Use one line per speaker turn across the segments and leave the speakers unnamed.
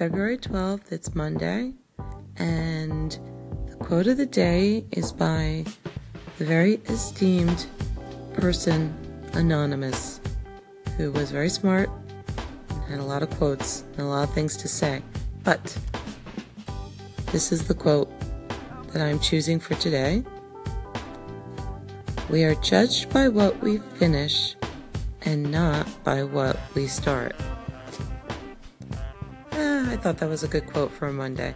February 12th, it's Monday, and the quote of the day is by the very esteemed person, Anonymous, who was very smart and had a lot of quotes and a lot of things to say. But this is the quote that I'm choosing for today. We are judged by what we finish and not by what we start. Thought that was a good quote for a Monday.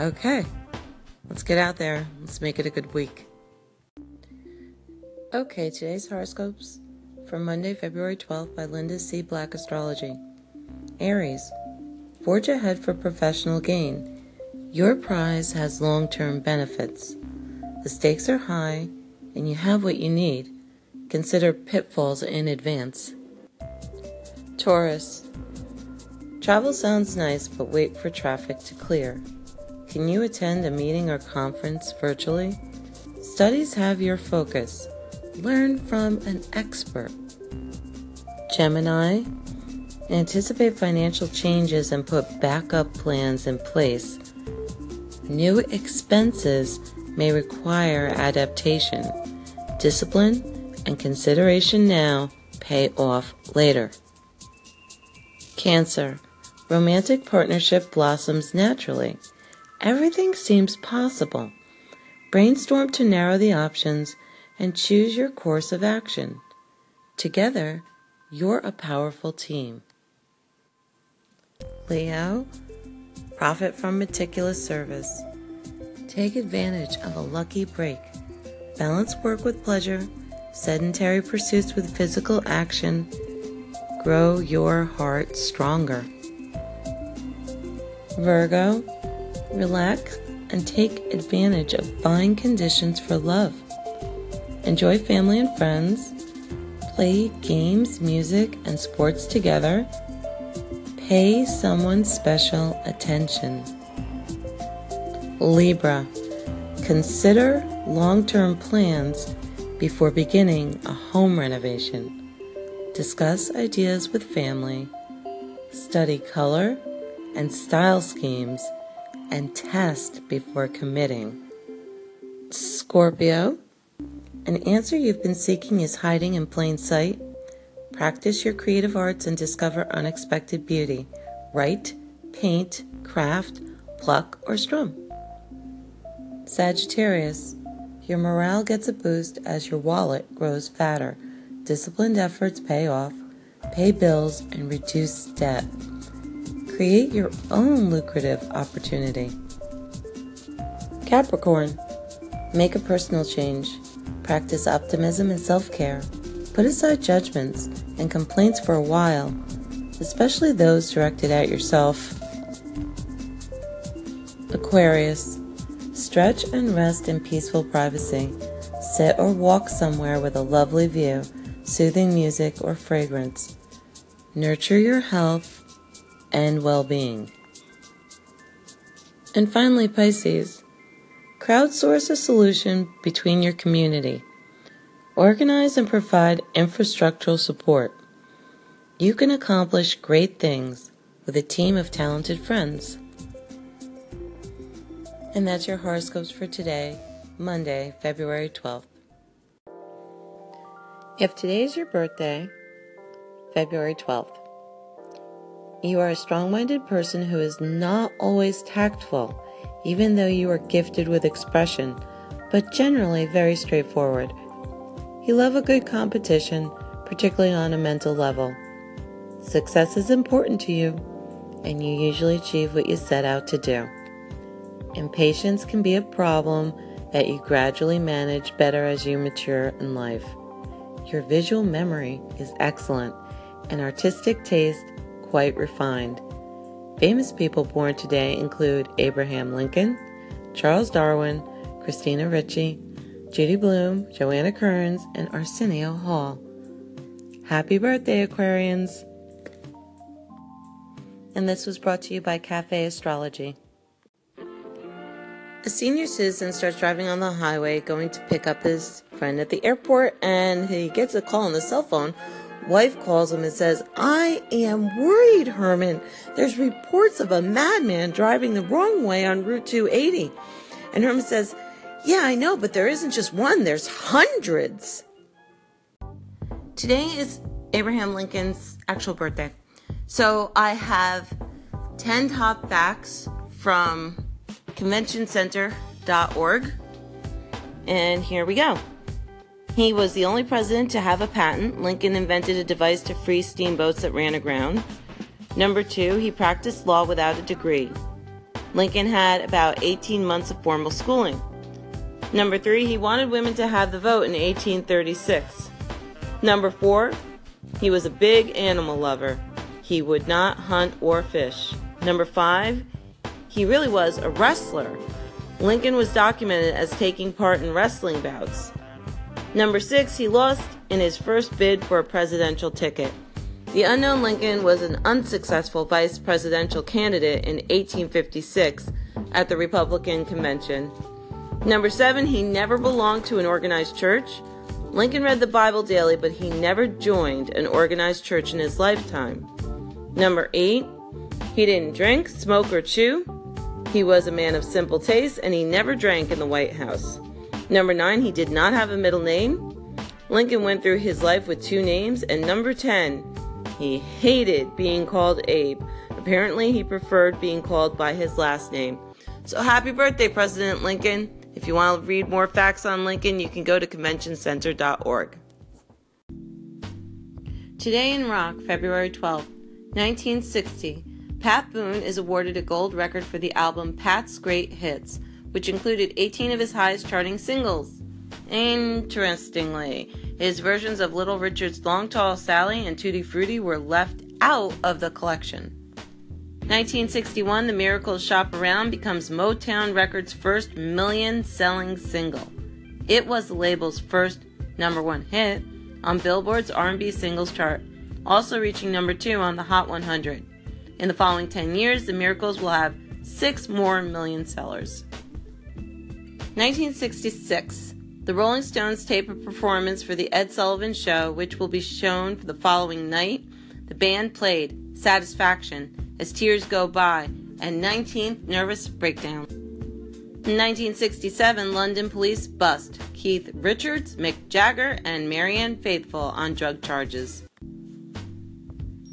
Okay, let's get out there. Let's make it a good week. Okay, today's horoscopes for Monday, February 12th by Linda C. Black Astrology. Aries, forge ahead for professional gain. Your prize has long term benefits. The stakes are high and you have what you need. Consider pitfalls in advance. Taurus. Travel sounds nice, but wait for traffic to clear. Can you attend a meeting or conference virtually? Studies have your focus. Learn from an expert. Gemini. Anticipate financial changes and put backup plans in place. New expenses may require adaptation. Discipline and consideration now pay off later. Cancer. Romantic partnership blossoms naturally. Everything seems possible. Brainstorm to narrow the options and choose your course of action. Together, you're a powerful team. Leo, profit from meticulous service. Take advantage of a lucky break. Balance work with pleasure, sedentary pursuits with physical action. Grow your heart stronger. Virgo, relax and take advantage of fine conditions for love. Enjoy family and friends. Play games, music, and sports together. Pay someone special attention. Libra, consider long term plans before beginning a home renovation. Discuss ideas with family. Study color and style schemes and test before committing. Scorpio, an answer you've been seeking is hiding in plain sight. Practice your creative arts and discover unexpected beauty. Write, paint, craft, pluck, or strum. Sagittarius, your morale gets a boost as your wallet grows fatter. Disciplined efforts pay off. Pay bills and reduce debt. Create your own lucrative opportunity. Capricorn, make a personal change. Practice optimism and self care. Put aside judgments and complaints for a while, especially those directed at yourself. Aquarius, Stretch and rest in peaceful privacy. Sit or walk somewhere with a lovely view, soothing music, or fragrance. Nurture your health and well being. And finally, Pisces. Crowdsource a solution between your community. Organize and provide infrastructural support. You can accomplish great things with a team of talented friends. And that's your horoscopes for today, Monday, February 12th. If today is your birthday, February 12th, you are a strong minded person who is not always tactful, even though you are gifted with expression, but generally very straightforward. You love a good competition, particularly on a mental level. Success is important to you, and you usually achieve what you set out to do. Impatience can be a problem that you gradually manage better as you mature in life. Your visual memory is excellent and artistic taste quite refined. Famous people born today include Abraham Lincoln, Charles Darwin, Christina Ricci, Judy Blume, Joanna Kerns, and Arsenio Hall. Happy birthday, Aquarians! And this was brought to you by Cafe Astrology. A senior citizen starts driving on the highway going to pick up his friend at the airport, and he gets a call on the cell phone wife calls him and says, I am worried, Herman. There's reports of a madman driving the wrong way on Route 280. And Herman says, Yeah, I know, but there isn't just one, there's hundreds. Today is Abraham Lincoln's actual birthday. So I have 10 top facts from conventioncenter.org. And here we go. He was the only president to have a patent. Lincoln invented a device to free steamboats that ran aground. Number two, he practiced law without a degree. Lincoln had about 18 months of formal schooling. Number three, he wanted women to have the vote in 1836. Number four, he was a big animal lover. He would not hunt or fish. Number five, he really was a wrestler. Lincoln was documented as taking part in wrestling bouts. Number six, he lost in his first bid for a presidential ticket. The unknown Lincoln was an unsuccessful vice presidential candidate in 1856 at the Republican convention. Number seven, he never belonged to an organized church. Lincoln read the Bible daily, but he never joined an organized church in his lifetime. Number eight, he didn't drink, smoke, or chew. He was a man of simple taste and he never drank in the White House. Number nine, he did not have a middle name. Lincoln went through his life with two names. And number 10, he hated being called Abe. Apparently, he preferred being called by his last name. So happy birthday, President Lincoln. If you want to read more facts on Lincoln, you can go to conventioncenter.org. Today in Rock, February 12, 1960, Pat Boone is awarded a gold record for the album Pat's Great Hits which included 18 of his highest charting singles. Interestingly, his versions of Little Richard's Long Tall Sally and Tutti Frutti were left out of the collection. 1961, The Miracles Shop Around becomes Motown Records' first million selling single. It was the label's first number one hit on Billboard's R&B singles chart, also reaching number two on the Hot 100. In the following 10 years, The Miracles will have six more million sellers. 1966. The Rolling Stones tape a performance for The Ed Sullivan Show, which will be shown for the following night. The band played Satisfaction, As Tears Go By, and 19th Nervous Breakdown. In 1967, London police bust Keith Richards, Mick Jagger, and Marianne Faithfull on drug charges.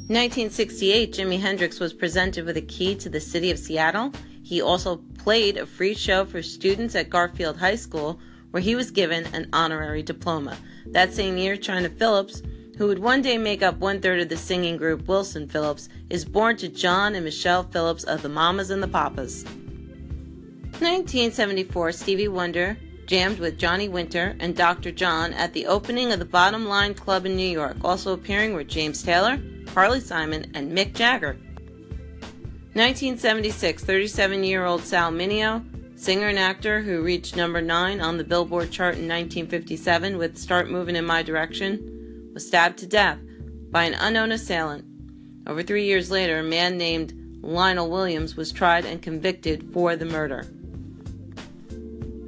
1968, Jimi Hendrix was presented with a key to the city of Seattle. He also played a free show for students at Garfield High School, where he was given an honorary diploma. That same year, Chynna Phillips, who would one day make up one third of the singing group Wilson Phillips, is born to John and Michelle Phillips of the Mamas and the Papas. 1974, Stevie Wonder jammed with Johnny Winter and Dr. John at the opening of the Bottom Line Club in New York. Also appearing were James Taylor, Carly Simon, and Mick Jagger. 1976, 37 year old Sal Mineo, singer and actor who reached number 9 on the Billboard chart in 1957 with Start Moving in My Direction, was stabbed to death by an unknown assailant. Over three years later, a man named Lionel Williams was tried and convicted for the murder.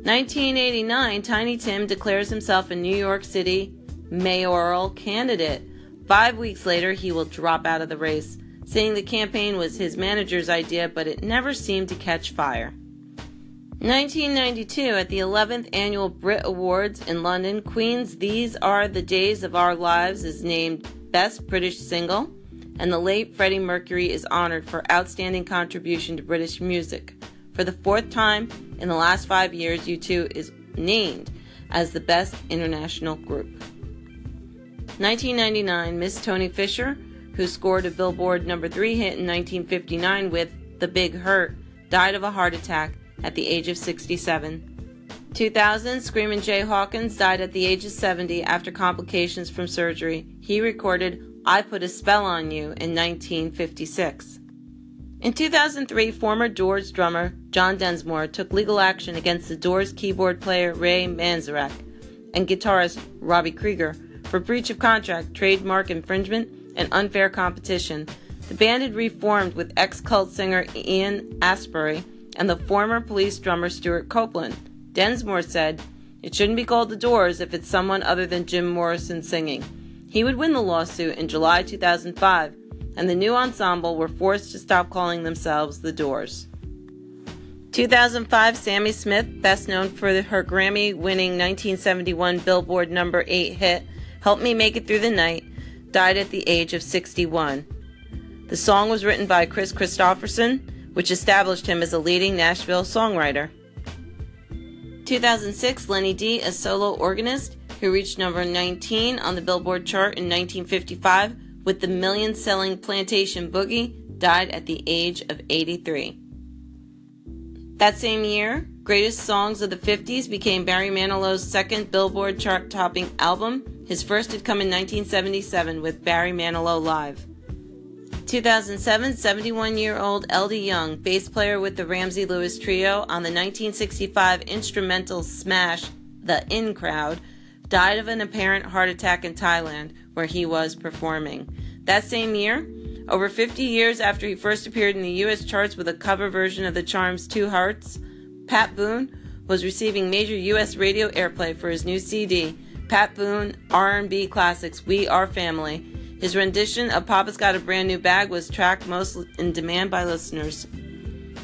1989, Tiny Tim declares himself a New York City mayoral candidate. Five weeks later, he will drop out of the race saying the campaign was his manager's idea, but it never seemed to catch fire. 1992, at the 11th Annual Brit Awards in London, Queen's These Are the Days of Our Lives is named Best British Single, and the late Freddie Mercury is honored for outstanding contribution to British music. For the fourth time in the last five years, U2 is named as the best international group. 1999, Miss Toni Fisher who scored a Billboard number 3 hit in 1959 with The Big Hurt, died of a heart attack at the age of 67. 2000, Screamin' Jay Hawkins died at the age of 70 after complications from surgery. He recorded I Put a Spell on You in 1956. In 2003, former Doors drummer John Densmore took legal action against the Doors keyboard player Ray Manzarek and guitarist Robbie Krieger for breach of contract, trademark infringement, and unfair competition. The band had reformed with ex cult singer Ian Astbury and the former police drummer Stewart Copeland. Densmore said, It shouldn't be called The Doors if it's someone other than Jim Morrison singing. He would win the lawsuit in July 2005, and the new ensemble were forced to stop calling themselves The Doors. 2005, Sammi Smith, best known for her Grammy winning 1971 Billboard number 8 hit, Help Me Make It Through the Night, died at the age of 61. The song was written by Kris Kristofferson, which established him as a leading Nashville songwriter. 2006, Lenny Dee, a solo organist who reached number 19 on the Billboard chart in 1955 with the million selling Plantation Boogie, died at the age of 83. That same year, Greatest Songs of the 50s became Barry Manilow's second Billboard chart topping album. His first had come in 1977 with Barry Manilow Live. 2007, 71 year old Eldee Young, bass player with the Ramsey Lewis Trio on the 1965 instrumental smash The In Crowd, died of an apparent heart attack in Thailand, where he was performing. That same year, over 50 years after he first appeared in the US charts with a cover version of the Charms Two Hearts, Pat Boone was receiving major US radio airplay for his new CD, Pat Boone R&B Classics We Are Family. His rendition of Papa's Got a Brand New Bag was tracked most in demand by listeners.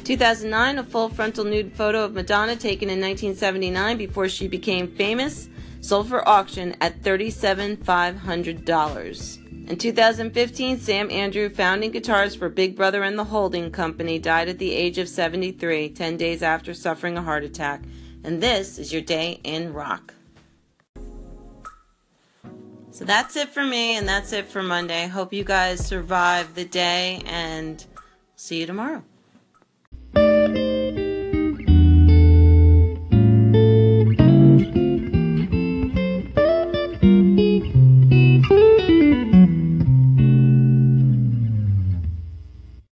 2009, a full frontal nude photo of Madonna taken in 1979 before she became famous, sold for auction at $37,500. In 2015, Sam Andrew, founding guitarist for Big Brother and the Holding Company, died at the age of 73, 10 days after suffering a heart attack. And this is your day in rock. So that's it for me, and that's it for Monday. Hope you guys survive the day, and see you tomorrow.